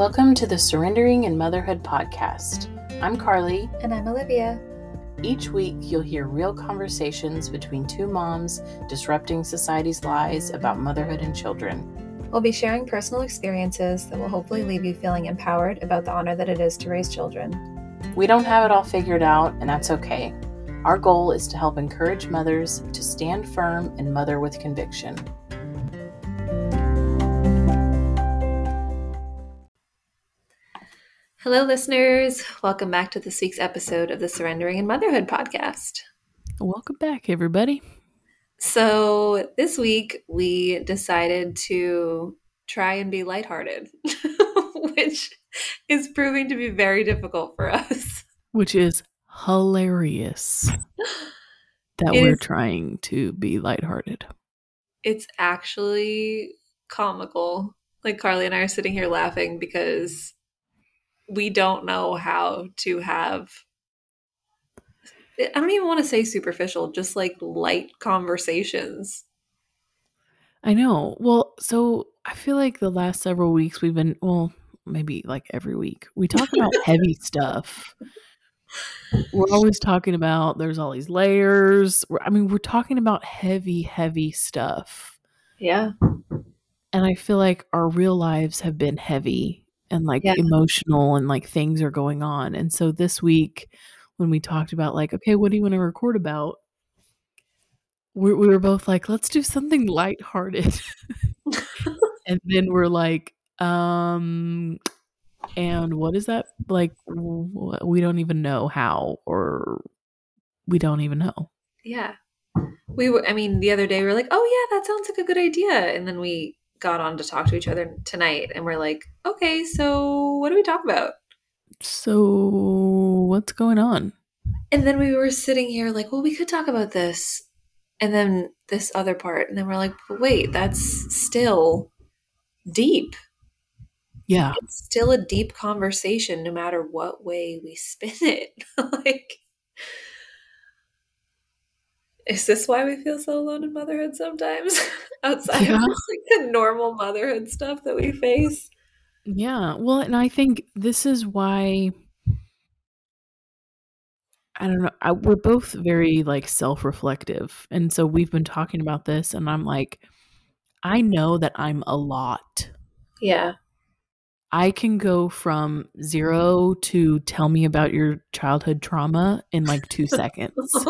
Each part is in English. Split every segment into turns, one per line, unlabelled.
Welcome to the Surrendering in Motherhood podcast. I'm Carly.
And I'm Olivia.
Each week, you'll hear real conversations between two moms disrupting society's lies about motherhood and children.
We'll be sharing personal experiences that will hopefully leave you feeling empowered about the honor that it is to raise children.
We don't have it all figured out, and that's okay. Our goal is to help encourage mothers to stand firm and mother with conviction.
Hello, listeners. Welcome back to this week's episode of the Surrendering in Motherhood podcast.
Welcome back, everybody.
So, this week we decided to try and be lighthearted, which is proving to be very difficult for us.
Which is hilarious that it we're is, trying to be lighthearted.
It's actually comical. Like, Carly and I are sitting here laughing because we don't know how to have I don't even want to say superficial, just like light conversations.
I know. Well, so I feel like the last several weeks we've been, well, maybe like every week, we talk about heavy stuff. We're always talking about there's all these layers. I mean, we're talking about heavy, heavy stuff.
Yeah.
And I feel like our real lives have been heavy and like yeah. emotional and like things are going on. And so this week when we talked about like, okay, what do you want to record about? We, we were both like, let's do something lighthearted. and then we're like, um, and what is that? Like, we don't even know how, or we don't even know.
Yeah. We were, I mean, the other day we were like, oh, yeah, that sounds like a good idea. And then we got on to talk to each other tonight and we're like, okay, so what do we talk about?
So what's going on?
And then we were sitting here like, well, we could talk about this. And then this other part. And then we're like, wait, that's still deep.
Yeah.
It's still a deep conversation no matter what way we spin it. like, is this why we feel so alone in motherhood sometimes outside yeah. of like the normal motherhood stuff that we face
yeah well and i think this is why i don't know I, we're both very like self-reflective and so we've been talking about this and i'm like i know that i'm a lot
yeah
I can go from zero to tell me about your childhood trauma in like two seconds.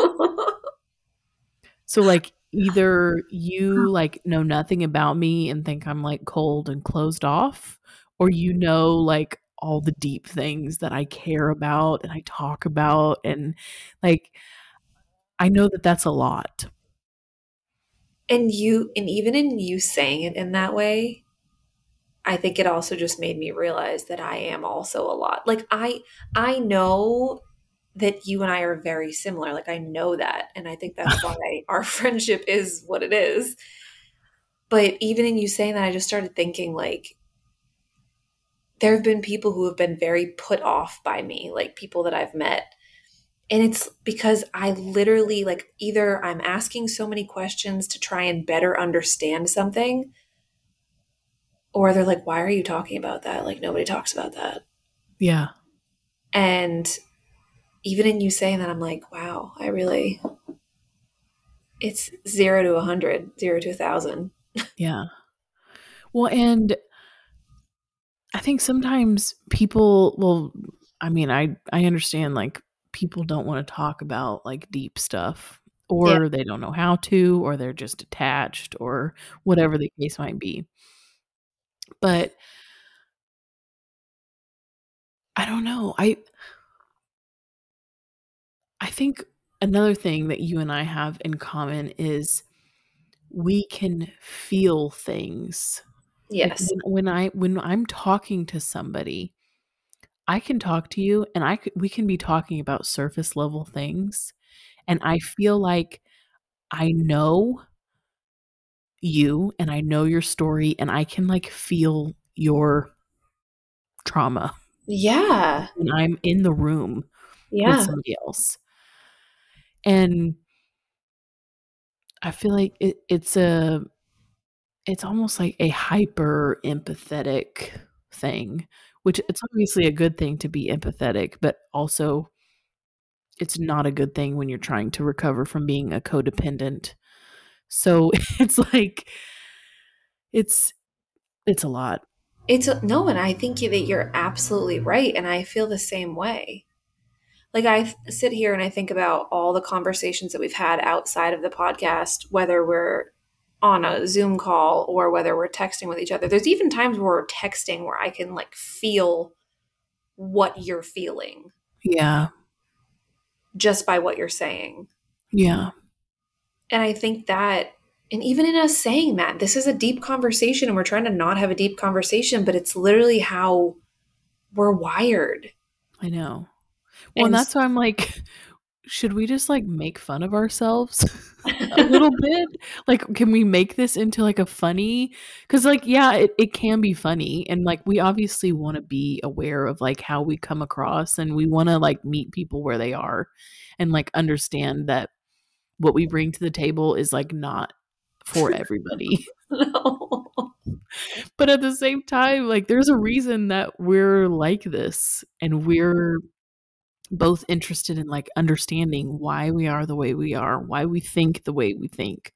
So like either you like know nothing about me and think I'm like cold and closed off or you know like all the deep things that I care about and I talk about and like I know that that's a lot.
And you and even in you saying it in that way, I think it also just made me realize that I am also a lot. Like I I know that you and I are very similar. Like I know that. And I think that's why our friendship is what it is. But even in you saying that, I just started thinking like there have been people who have been very put off by me, like people that I've met. And it's because I literally like either I'm asking so many questions to try and better understand something, or they're like, why are you talking about that? Like nobody talks about that.
Yeah.
And even in you saying that, I'm like, wow, I really, it's zero to a hundred, zero to a thousand.
yeah. Well, and I think sometimes people, well, I mean, I, I understand like people don't want to talk about like deep stuff or yeah. they don't know how to, or they're just attached or whatever the case might be. But I don't know. I, I think another thing that you and I have in common is we can feel things.
Yes.
Like when, when, I when I'm talking to somebody, I can talk to you and I we can be talking about surface level things and I feel like I know you and I know your story and I can like feel your trauma.
Yeah.
When I'm in the room
yeah.
with somebody else and I feel like it, it's a it's almost like a hyper empathetic thing, which it's obviously a good thing to be empathetic, but also it's not a good thing when you're trying to recover from being a codependent. So it's like it's it's a lot.
It's a, no, and I think that you're absolutely right, and I feel the same way. Like I sit here and I think about all the conversations that we've had outside of the podcast, whether we're on a Zoom call or whether we're texting with each other. There's even times where we're texting where I can like feel what you're feeling.
Yeah.
Just by what you're saying.
Yeah.
And I think that and even in us saying that, this is a deep conversation and we're trying to not have a deep conversation, but it's literally how we're wired.
I know. Well, and, and that's why I'm like, should we just like make fun of ourselves a little bit? Like, can we make this into like a funny? Because, like, yeah, it, it can be funny. And like, we obviously want to be aware of like how we come across and we want to like meet people where they are and like understand that what we bring to the table is like not for everybody. no. But at the same time, like there's a reason that we're like this and we're both interested in like understanding why we are the way we are, why we think the way we think.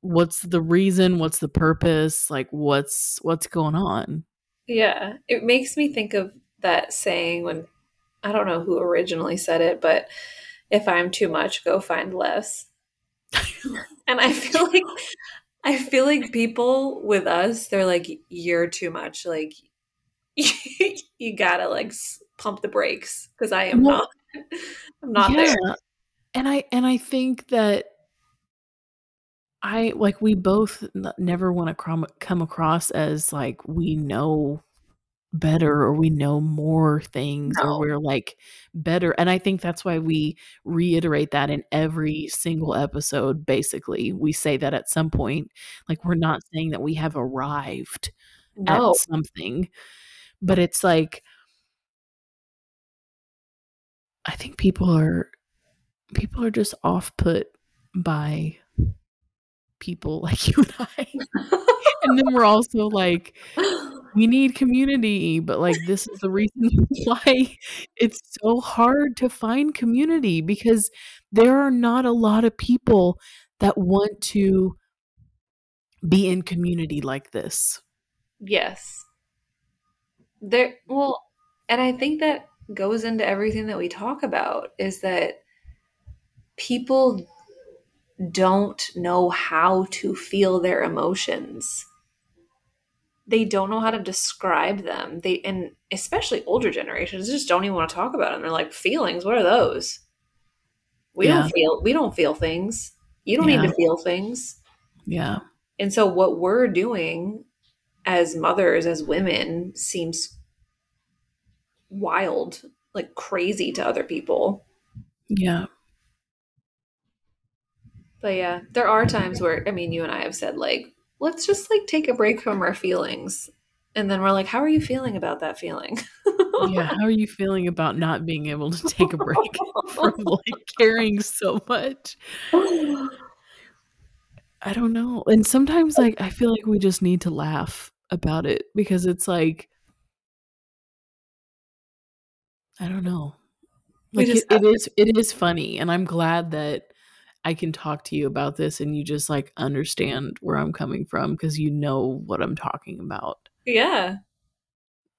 What's the reason, what's the purpose, like what's what's going on?
Yeah, it makes me think of that saying when I don't know who originally said it, but if I'm too much, go find less. and I feel like I feel like people with us, they're like, you're too much. Like, you gotta like pump the brakes because I am well, not. I'm not yeah. there.
And I and I think that I like we both never want to come come across as like we know better or we know more things no. or we're like better and i think that's why we reiterate that in every single episode basically we say that at some point like we're not saying that we have arrived no. at something but it's like i think people are people are just off put by people like you and i. And then we're also like we need community but like this is the reason why it's so hard to find community because there are not a lot of people that want to be in community like this.
Yes. There well and i think that goes into everything that we talk about is that people don't know how to feel their emotions they don't know how to describe them. They and especially older generations just don't even want to talk about them. They're like feelings. What are those? We yeah. don't feel. We don't feel things. You don't yeah. need to feel things.
Yeah.
And so what we're doing as mothers, as women, seems wild, like crazy to other people.
Yeah.
But yeah, there are times where I mean, you and I have said like let's just like take a break from our feelings. And then we're like, how are you feeling about that feeling?
yeah, how are you feeling about not being able to take a break from like caring so much? I don't know. And sometimes like I feel like we just need to laugh about it because it's like I don't know. Like it, it is it is funny and I'm glad that I can talk to you about this and you just like understand where I'm coming from because you know what I'm talking about.
Yeah.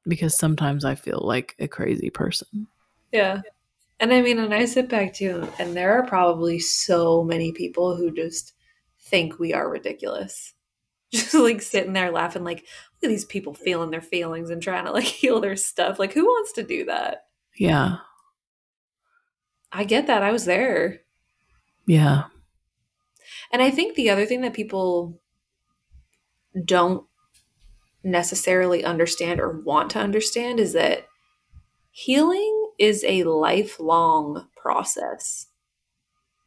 Because sometimes I feel like a crazy person.
Yeah. And I mean, and I sit back too, and there are probably so many people who just think we are ridiculous. Just like sitting there laughing, like, look at these people feeling their feelings and trying to like heal their stuff. Like, who wants to do that?
Yeah.
I get that. I was there.
Yeah.
And I think the other thing that people don't necessarily understand or want to understand is that healing is a lifelong process.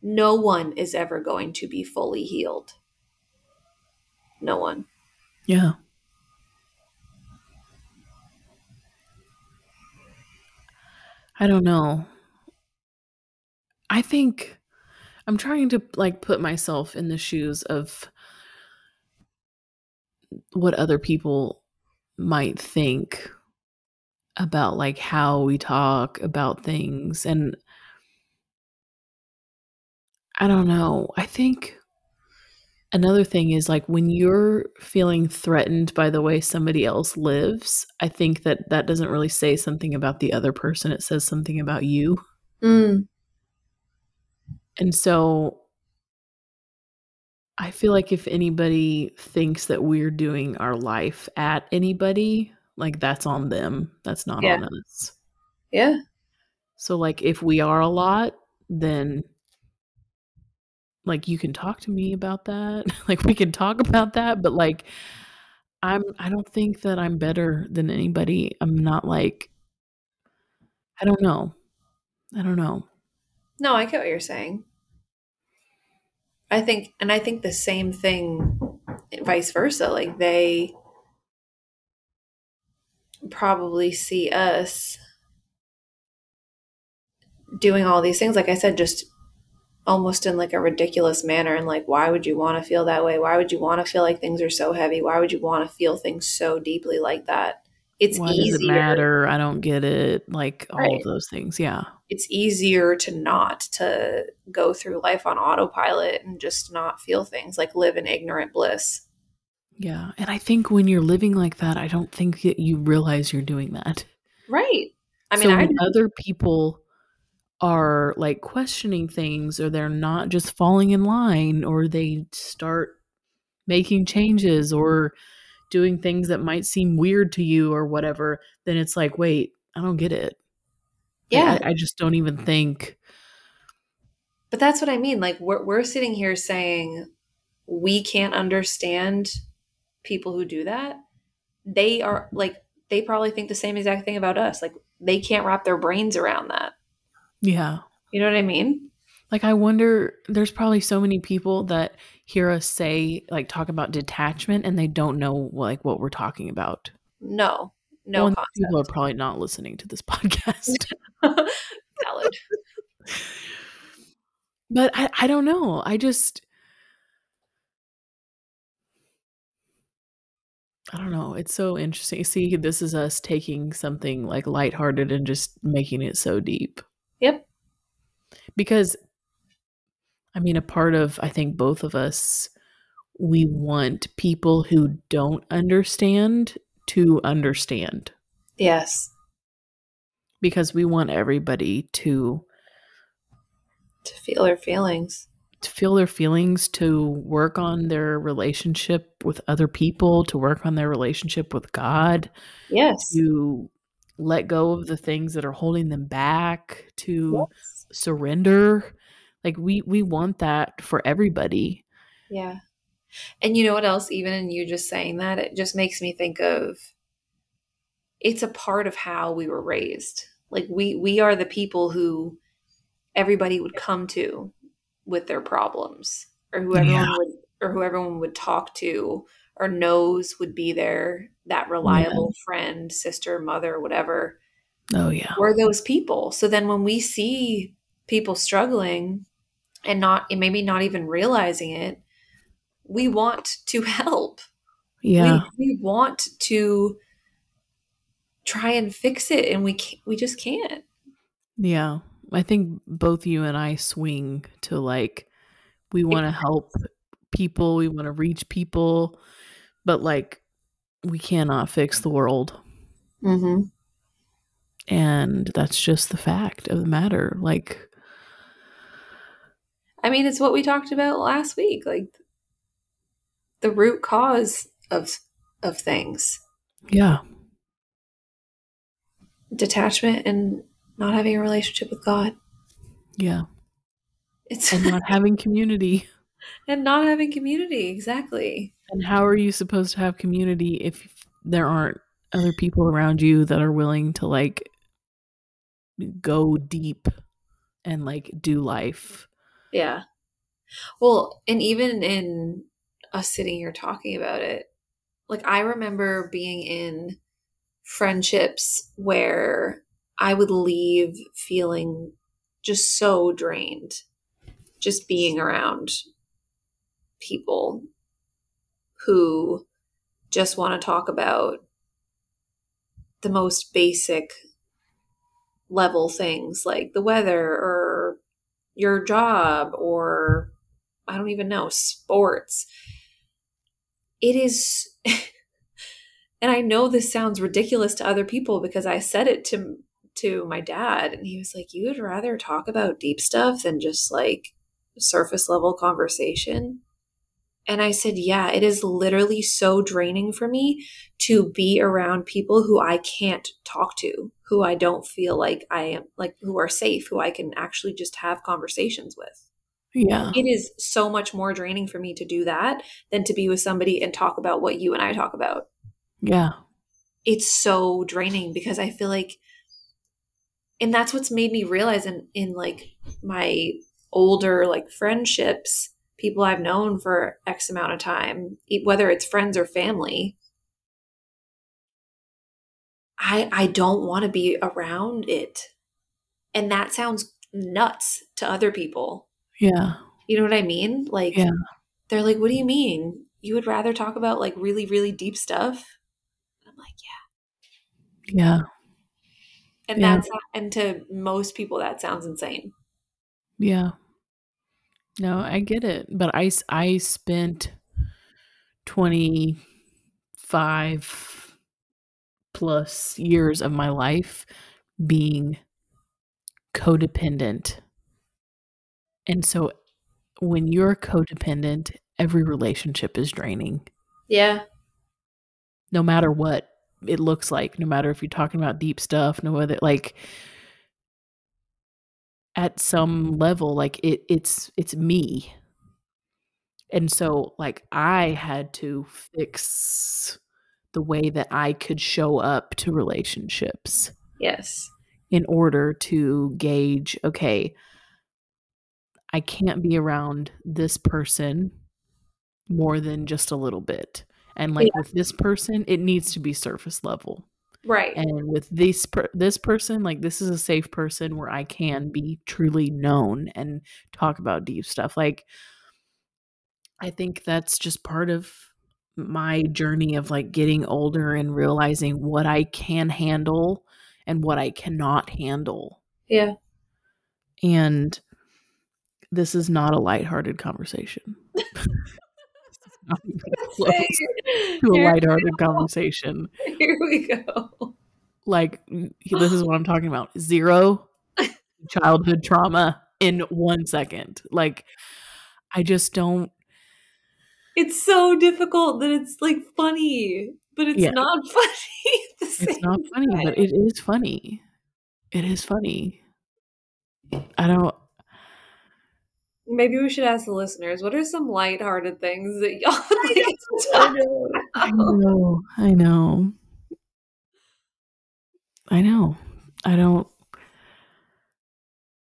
No one is ever going to be fully healed. No one.
Yeah. I don't know. I think I'm trying to like put myself in the shoes of what other people might think about like how we talk about things and I don't know. I think another thing is like when you're feeling threatened by the way somebody else lives, I think that that doesn't really say something about the other person. It says something about you.
Mm.
And so I feel like if anybody thinks that we're doing our life at anybody, like that's on them. That's not
Yeah.
on us.
Yeah.
So like if we are a lot, then like you can talk to me about that. like we can talk about that, but like I'm I don't think that I'm better than anybody. I'm not like I don't know. I don't know.
No, I get what you're saying. I think, and I think the same thing, vice versa. Like they probably see us doing all these things, like I said, just almost in like a ridiculous manner. And like, why would you want to feel that way? Why would you want to feel like things are so heavy? Why would you want to feel things so deeply like that? It's
Why
easier.
does it matter? I don't get it. Like all of those things. Yeah.
it's easier to not to go through life on autopilot and just not feel things like live in ignorant bliss
Yeah. And I think when you're living like that, I don't think that you realize you're doing that.
right i mean
so
i
other people are like questioning things or they're not just falling in line or they start making changes or doing things that might seem weird to you or whatever, then it's like, wait, I don't get it.
Yeah
I, I just don't even think.
but that's what i mean like we're, we're sitting here saying we can't understand people who do that they are like they probably think the same exact thing about us like they can't wrap their brains around that
Yeah.
you know what i mean
Like, I wonder, there's probably so many people that hear us say, like, talk about detachment and they don't know, like, what we're talking about.
no no
Well, people are probably not listening to this podcast.
valid
but I, I don't know. I just I don't know. It's so interesting. See, this is us taking something like lighthearted and just making it so deep.
Yep.
Because I mean, a part of I think both of us we want people who don't understand to understand.
Yes.
Because we want everybody to
to feel their feelings.
to feel their feelings, to work on their relationship with other people, to work on their relationship with God,
yes.
to let go of the things that are holding them back, to
Yes.
surrender. Like we we want that for everybody.
Yeah. And you know what else, even in you just saying that, it just makes me think of it's a part of how we were raised. Like we we are the people who everybody would come to with their problems or who everyone
Yeah.
would or who everyone would talk to or knows would be there, that reliable friend, sister, mother, whatever.
Oh yeah.
We're those people. So then when we see people struggling and not and maybe not even realizing it, we want to help.
Yeah.
We, we want to try and fix it and we can't, we just can't.
Yeah. I think both you and I swing to like we want to help people, we want to reach people, but like we cannot fix the world.
Mm-hmm.
And that's just the fact of the matter. Like
I mean, it's what we talked about last week, like the root cause of of things,
yeah.
detachment and not having a relationship with God.
Yeah.
It's
And not having community.
And not having community. Exactly.
And how are you supposed to have community if there aren't other people around you that are willing to like go deep and like do life?
Yeah. Well, and even in us sitting here talking about it, like I remember being in friendships where I would leave feeling just so drained, just being around people who just want to talk about the most basic level things like the weather or your job or I don't even know, sports. It is and I know this sounds ridiculous to other people because I said it to to my dad and he was like, "You would rather talk about deep stuff than just like surface level conversation?" And I said, Yeah, it is literally so draining for me to be around people who I can't talk to, who I don't feel like I am, like who are safe, who I can actually just have conversations with.
Yeah.
It is so much more draining for me to do that than to be with somebody and talk about what you and I talk about.
Yeah.
It's so draining because I feel like, and that's what's made me realize in, in like my older like friendships people I've known for X amount of time, whether it's friends or family. I I don't want to be around it. And that sounds nuts to other people.
Yeah.
You know what I mean? Like
yeah.
they're like, "What do you mean? You would rather talk about like really really deep stuff?" I'm like,
"Yeah." Yeah.
And yeah. that's and to most people that sounds insane.
Yeah. No, I get it, but I I spent 25 plus years of my life being codependent. And so when you're codependent, every relationship is draining.
Yeah.
No matter what it looks like, no matter if you're talking about deep stuff, no whether like at some level like it it's it's me. And so like i had to fix the way that i could show up to relationships
yes.
in order to gauge okay i can't be around this person more than just a little bit. And like yeah. with this person it needs to be surface level
Right.
And with this per- this person, like this is a safe person where I can be truly known and talk about deep stuff. Like I think that's just part of my journey of like getting older and realizing what I can handle and what I cannot handle.
Yeah.
And this is not a lighthearted conversation. to a lighthearted conversation.
Here we go.
Like this is what I'm talking about. Zero childhood trauma in one second. Like I just don't
It's so difficult that it's like funny, but it's yeah. not funny.
it's not funny, time. but it is funny. It is funny. I don't
Maybe we should ask the listeners what are some lighthearted things that y'all
I know, I know. I know. I know. I don't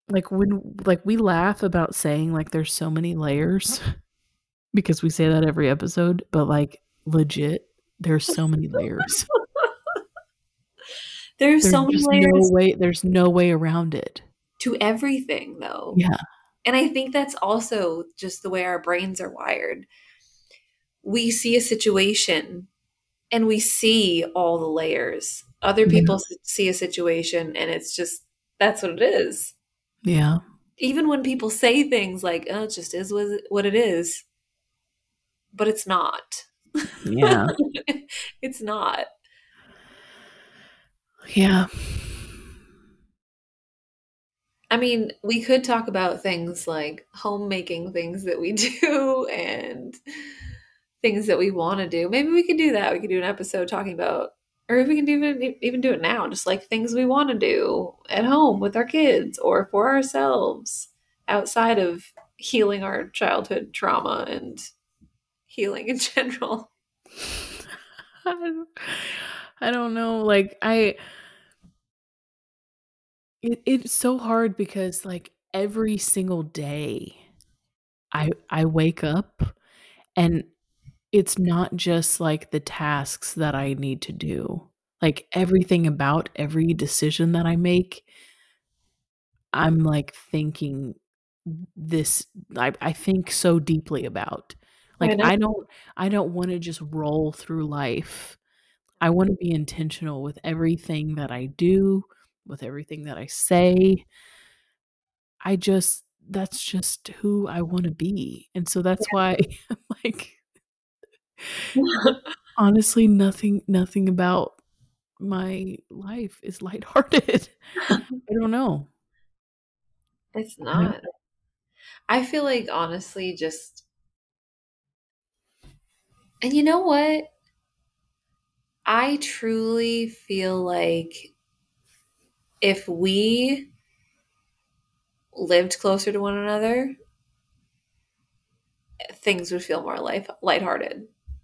like when like we laugh about saying like there's so many layers because we say that every episode, but like legit there's so many layers.
there's, there's, so many layers.
No way there's no way around it.
To everything though.
Yeah.
And I think that's also just the way our brains are wired. We see a situation and we see all the layers. Other people yeah. see a situation and it's just that's what it is.
Yeah.
Even when people say things like, "Oh, it just is what it is," but it's not.
Yeah.
it's not.
Yeah.
I mean, we could talk about things like homemaking things that we do and things that we want to do. Maybe we could do that. We could do an episode talking about, or if we can even even do it now, just like things we want to do at home with our kids or for ourselves outside of healing our childhood trauma and healing in general.
I don't know. Like I it, it's so hard because like every single day I I wake up and it's not just like the tasks that I need to do. Like everything about every decision that I make I'm like thinking this I, I think so deeply about. Like I, I don't I don't want to just roll through life. I want to be intentional with everything that I do, with everything that I say. I just that's just who I want to be. And so that's
Yeah.
why like honestly nothing nothing about my life is lighthearted. I don't know.
It's not. I feel like honestly just and you know what? I truly feel like if we lived closer to one another, things would feel more life lighthearted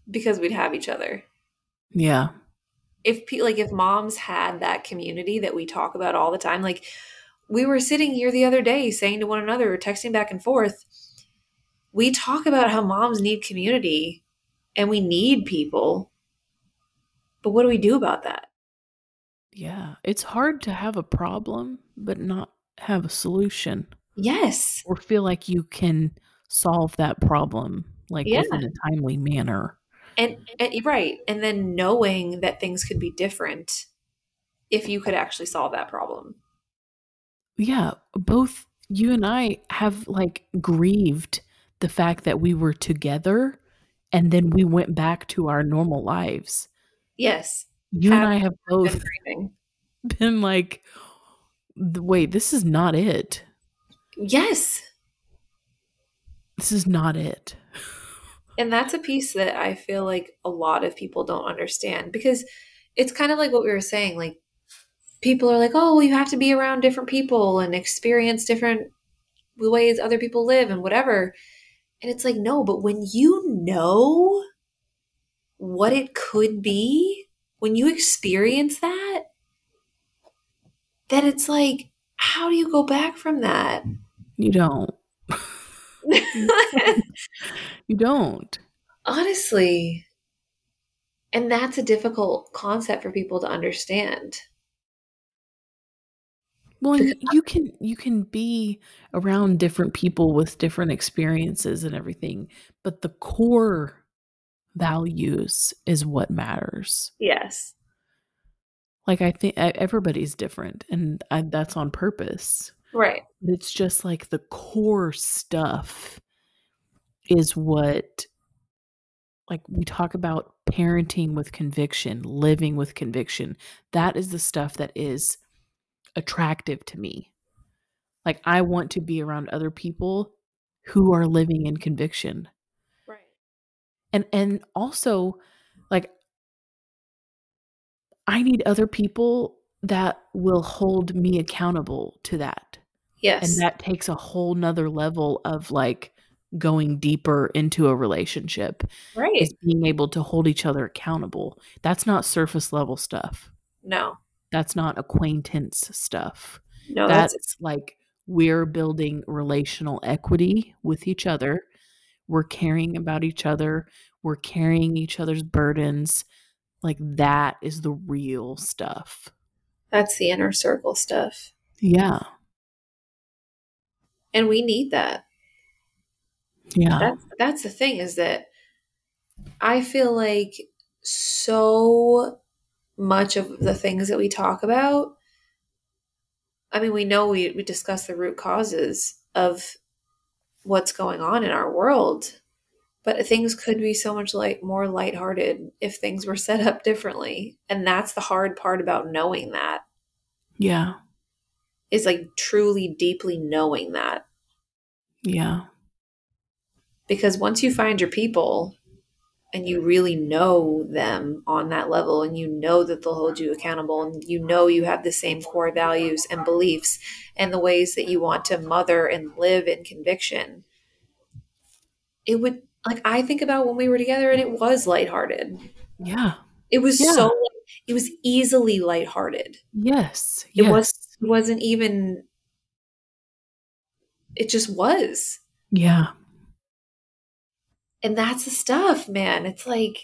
because we'd have each other.
Yeah.
If pe- like if moms had that community that we talk about all the time, like we were sitting here the other day saying to one another, or texting back and forth, we talk about how moms need community and we need people. But what do we do about that?
Yeah. It's hard to have a problem but not have a solution
Yes.
or feel like you can solve that problem like
Yeah.
within a timely manner.
And, and right. And then knowing that things could be different if you could actually solve that problem.
Yeah, both you and I have like grieved the fact that we were together and then we went back to our normal lives.
Yes.
You and I have both
Been
been like, wait, this is not it.
Yes.
This is not it.
And that's a piece that I feel like a lot of people don't understand because it's kind of like what we were saying. Like, people are like, oh, well, you have to be around different people and experience different ways other people live and whatever. And it's like, no, but when you know what it could be, when you experience that, then it's like, how do you go back from that?
You don't. You don't.
Honestly. And that's a difficult concept for people to understand.
Well, you can you can be around different people with different experiences and everything, but the core values is what matters.
Yes.
Like I think everybody's different, and I, that's on purpose.
Right.
It's just like the core stuff is what, like we talk about parenting with conviction, living with conviction. That is the stuff that is attractive to me. Like I want to be around other people who are living in conviction. And and also like i need other people that will hold me accountable to that
Yes.
and that takes a whole nother level of like going deeper into a relationship
right.
is being able to hold each other accountable that's not surface level stuff
No.
that's not acquaintance stuff
No, that's
that's like we're building relational equity with each other. We're caring about each other. We're carrying each other's burdens. Like that is the real stuff.
that's the inner circle stuff.
Yeah.
And we need that.
Yeah.
That's that's the thing is that I feel like so much of the things that we talk about I mean we know we we discuss the root causes of what's going on in our world but things could be so much like more lighthearted if things were set up differently and that's the hard part about knowing that
Yeah.
is like truly deeply knowing that
Yeah.
because once you find your people and you really know them on that level and you know that they'll hold you accountable and you know you have the same core values and beliefs and the ways that you want to mother and live in conviction it would like i think about when we were together and it was lighthearted
Yeah.
it was
Yeah.
so it was easily lighthearted
Yes.
It
Yes.
was- it wasn't even it just was
yeah.
And that's the stuff man it's like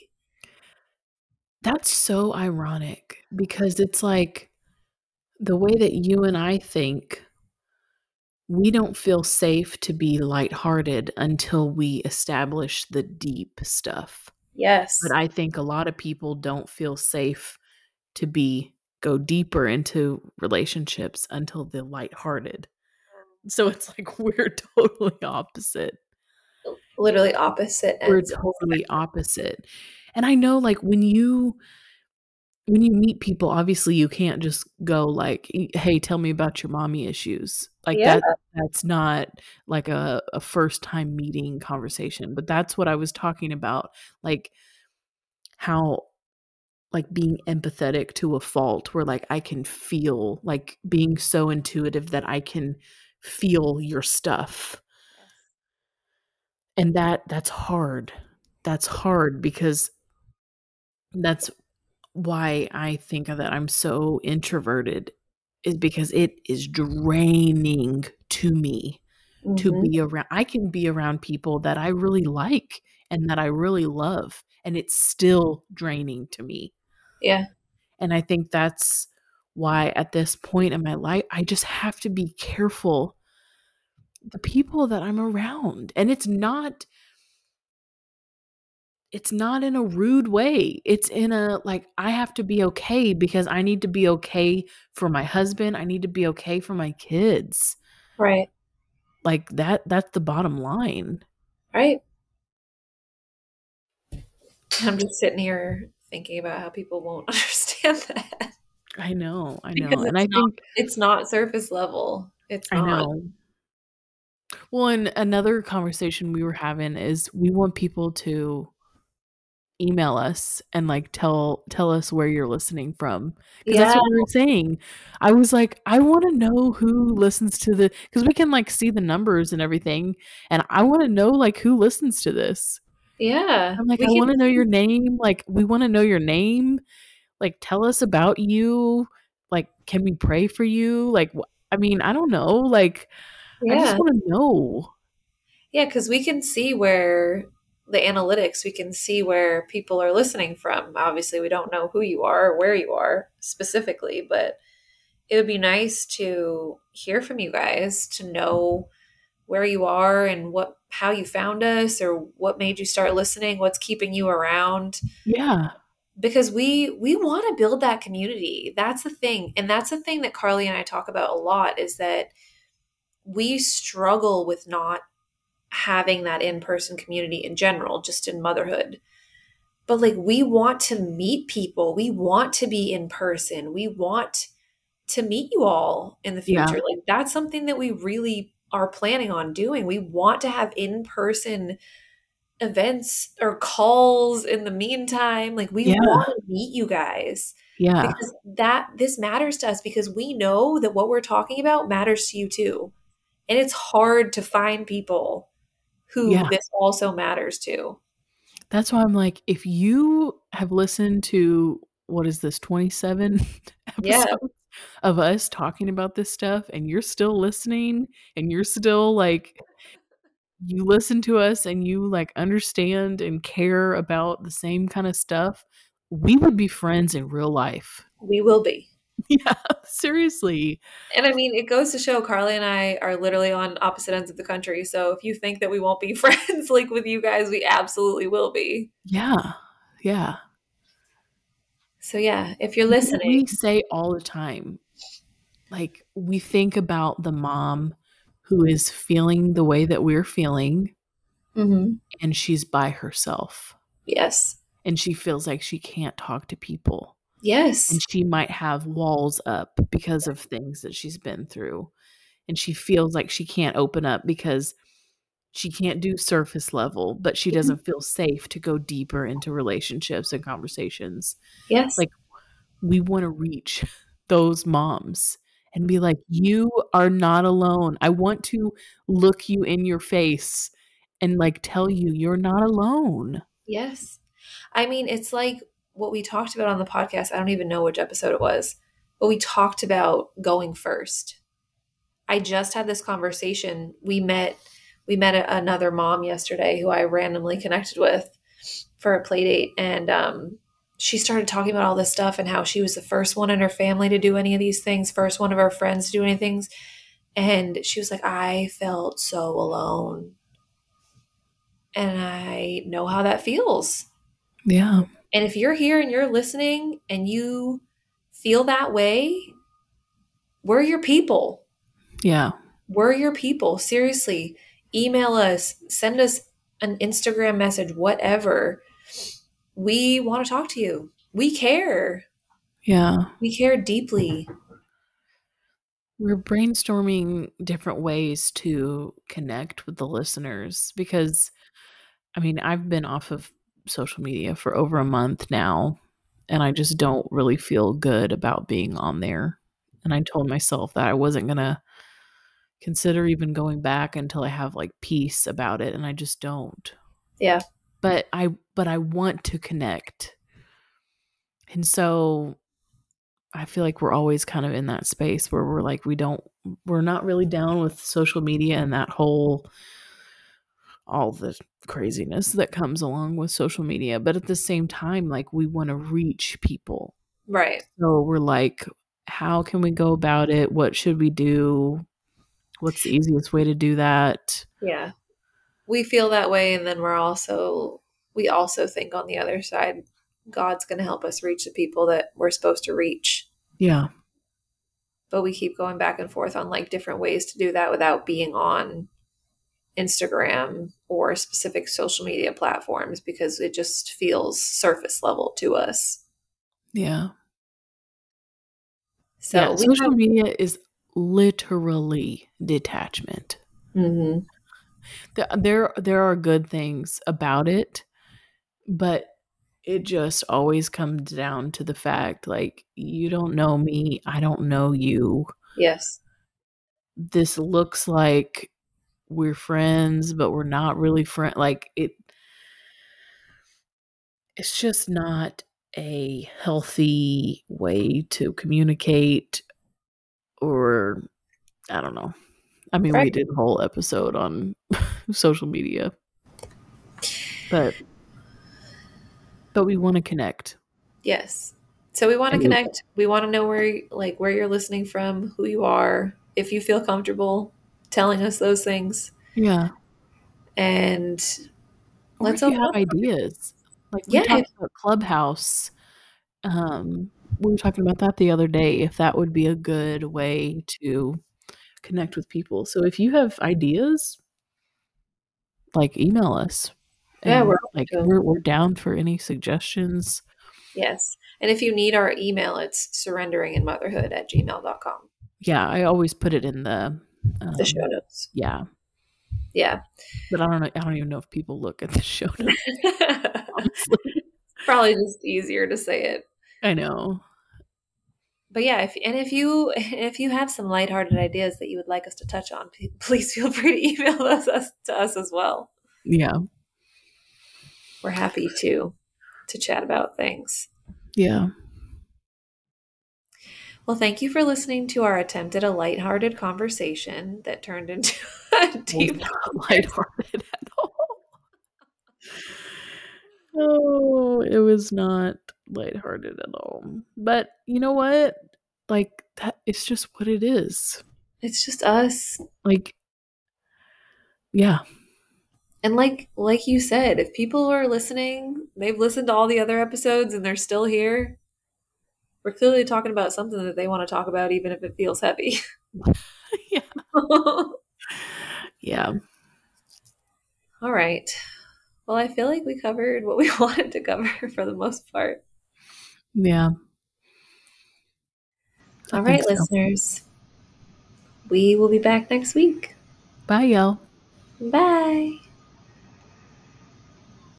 That's so ironic because it's like the way that you and I think, we don't feel safe to be lighthearted until we establish the deep stuff.
Yes.
But I think a lot of people don't feel safe to be go deeper into relationships until they're lighthearted. Mm. So it's like we're totally opposite.
Literally opposite.
We're totally opposite. And I know like when you when you meet people, obviously you can't just go like, "Hey, tell me about your mommy issues." Like
Yeah.
that that's not like a, a first time meeting conversation. But that's what I was talking about. Like how like being empathetic to a fault where like I can feel like being so intuitive that I can feel your stuff. And that that's hard. That's hard because that's why I think that I'm so introverted is because it is draining to me to
Mhm.
be around I can be around people that I really like and that I really love and it's still draining to me.
Yeah.
And I think that's why at this point in my life I just have to be careful the people that I'm around. And it's not it's not in a rude way. It's in a like I have to be okay because I need to be okay for my husband. I need to be okay for my kids.
Right.
Like that that's the bottom line.
Right. I'm just sitting here thinking about how people won't understand that.
I know. I know.
Because
And I
not
think
it's not surface level. It's
I
not.
know. Well, and another conversation we were having is we want people to email us and like tell tell us where you're listening from because that's what we were saying. I was like, I want to know who listens to the because we can like see the numbers and everything, and I want to know like who listens to this.
Yeah.
I'm like,
We
I want to know your name. Like, we want to know your name. Like, tell us about you. Like, can we pray for you? Like, wh- I mean, I don't know. Like, I
Yeah.
just want to know.
Yeah, because we can see where the analytics, we can see where people are listening from. Obviously, we don't know who you are or where you are specifically, but it would be nice to hear from you guys to know where you are and what how you found us or what made you start listening, what's keeping you around
Yeah.
because we we want to build that community that's the thing and that's the thing that carly and i talk about a lot is that we struggle with not having that in-person community in general just in motherhood. But like we want to meet people. We want to be in person. We want to meet you all in the
Yeah.
future. Like that's something that we really are planning on doing. We want to have in-person events or calls in the meantime. Like we
Yeah.
want to meet you guys
Yeah.
because that this matters to us because we know that what we're talking about matters to you too and it's hard to find people who
Yeah.
this also matters to
That's why I'm like, if you have listened to what is this, 27
Yeah.
of us talking about this stuff and you're still listening and you're still like you listen to us and you like understand and care about the same kind of stuff, we would be friends in real life.
we will be
Yeah, seriously.
and i mean it goes to show carly and i are literally on opposite ends of the country so if you think that we won't be friends like with you guys we absolutely will be
Yeah. Yeah.
so yeah if you're listening
We say all the time, like, we think about the mom who is feeling the way that we're feeling
Mhm.
and she's by herself
yes
and she feels like she can't talk to people
yes
and she might have walls up because of things that she's been through and she feels like she can't open up because she can't do surface level but she mm-hmm. doesn't feel safe to go deeper into relationships and conversations
yes
like, we want to reach those moms and be like, you are not alone. I want to look you in your face and like tell you you're not alone.
Yes. I mean, it's like what we talked about on the podcast. I don't even know which episode it was, but we talked about going first. I just had this conversation. We met we met a, another mom yesterday who I randomly connected with for a play date and um she started talking about all this stuff and how she was the first one in her family to do any of these things, first one of her friends to do any things. And she was like, I felt so alone. And I know how that feels.
Yeah.
And if you're here and you're listening and you feel that way, we're your people.
Yeah.
We're your people. Seriously, email us, send us an Instagram message, whatever. We want to talk to you. We care.
Yeah.
We care deeply.
We're brainstorming different ways to connect with the listeners because, I mean, I've been off of social media for over a month now, and I just don't really feel good about being on there. And I told myself that I wasn't going to consider even going back until I have like peace about it, and I just don't.
Yeah.
But I but I want to connect. And so I feel like we're always kind of in that space where we're like we don't we're not really down with social media and that whole all the craziness that comes along with social media, but at the same time like we want to reach people.
Right.
So we're like how can we go about it? What should we do? What's the easiest way to do that?
Yeah. We feel that way and then we're also we also think on the other side God's going to help us reach the people that we're supposed to reach.
Yeah.
But we keep going back and forth on like different ways to do that without being on Instagram or specific social media platforms because it just feels surface level to us.
Yeah.
So
yeah, social
have-
media is literally detachment.
Mhm.
There there are good things about it, but it just always comes down to the fact like you don't know me, I don't know you.
Yes.
This looks like we're friends, but we're not really friend like it it's just not a healthy way to communicate or I don't know. I mean, we did a whole episode on social media. But but we want to connect.
Yes. So we want to connect. We want to know where like where you're listening from, who you are, if you feel comfortable telling us those things.
Yeah.
And
Or
Let's open
have
up.
ideas. Like we
Yeah,
talked about Clubhouse. Um, we were talking about that the other day. If that would be a good way to connect with people. So if you have ideas, like email us.
Yeah, we're
like we're we're down for any suggestions.
yes. And if you need our email, it's surrenderinginmotherhood at gmail.com.
Yeah, I always put it in the um,
The show notes.
Yeah,
Yeah.
but I don't know. I don't even know if people look at the show notes.
Probably just easier to say it.
I know.
But yeah, if, and if you if you have some lighthearted ideas that you would like us to touch on, please feel free to email those us, to us as well.
Yeah,
We're happy to to chat about things.
yeah.
Well, thank you for listening to our attempt at a lighthearted conversation that turned into a deep.
not lighthearted at all. Oh, it was not lighthearted at all. But you know what? Like that it's just what it is.
It's just us,
Like yeah.
and like like you said, if people are listening, they've listened to all the other episodes and they're still here. We're clearly talking about something that they want to talk about, even if it feels heavy.
yeah. Yeah.
all right. Well, I feel like we covered what we wanted to cover for the most part.
Yeah. I
All right,
so.
listeners. We will be back next week.
Bye y'all.
Bye.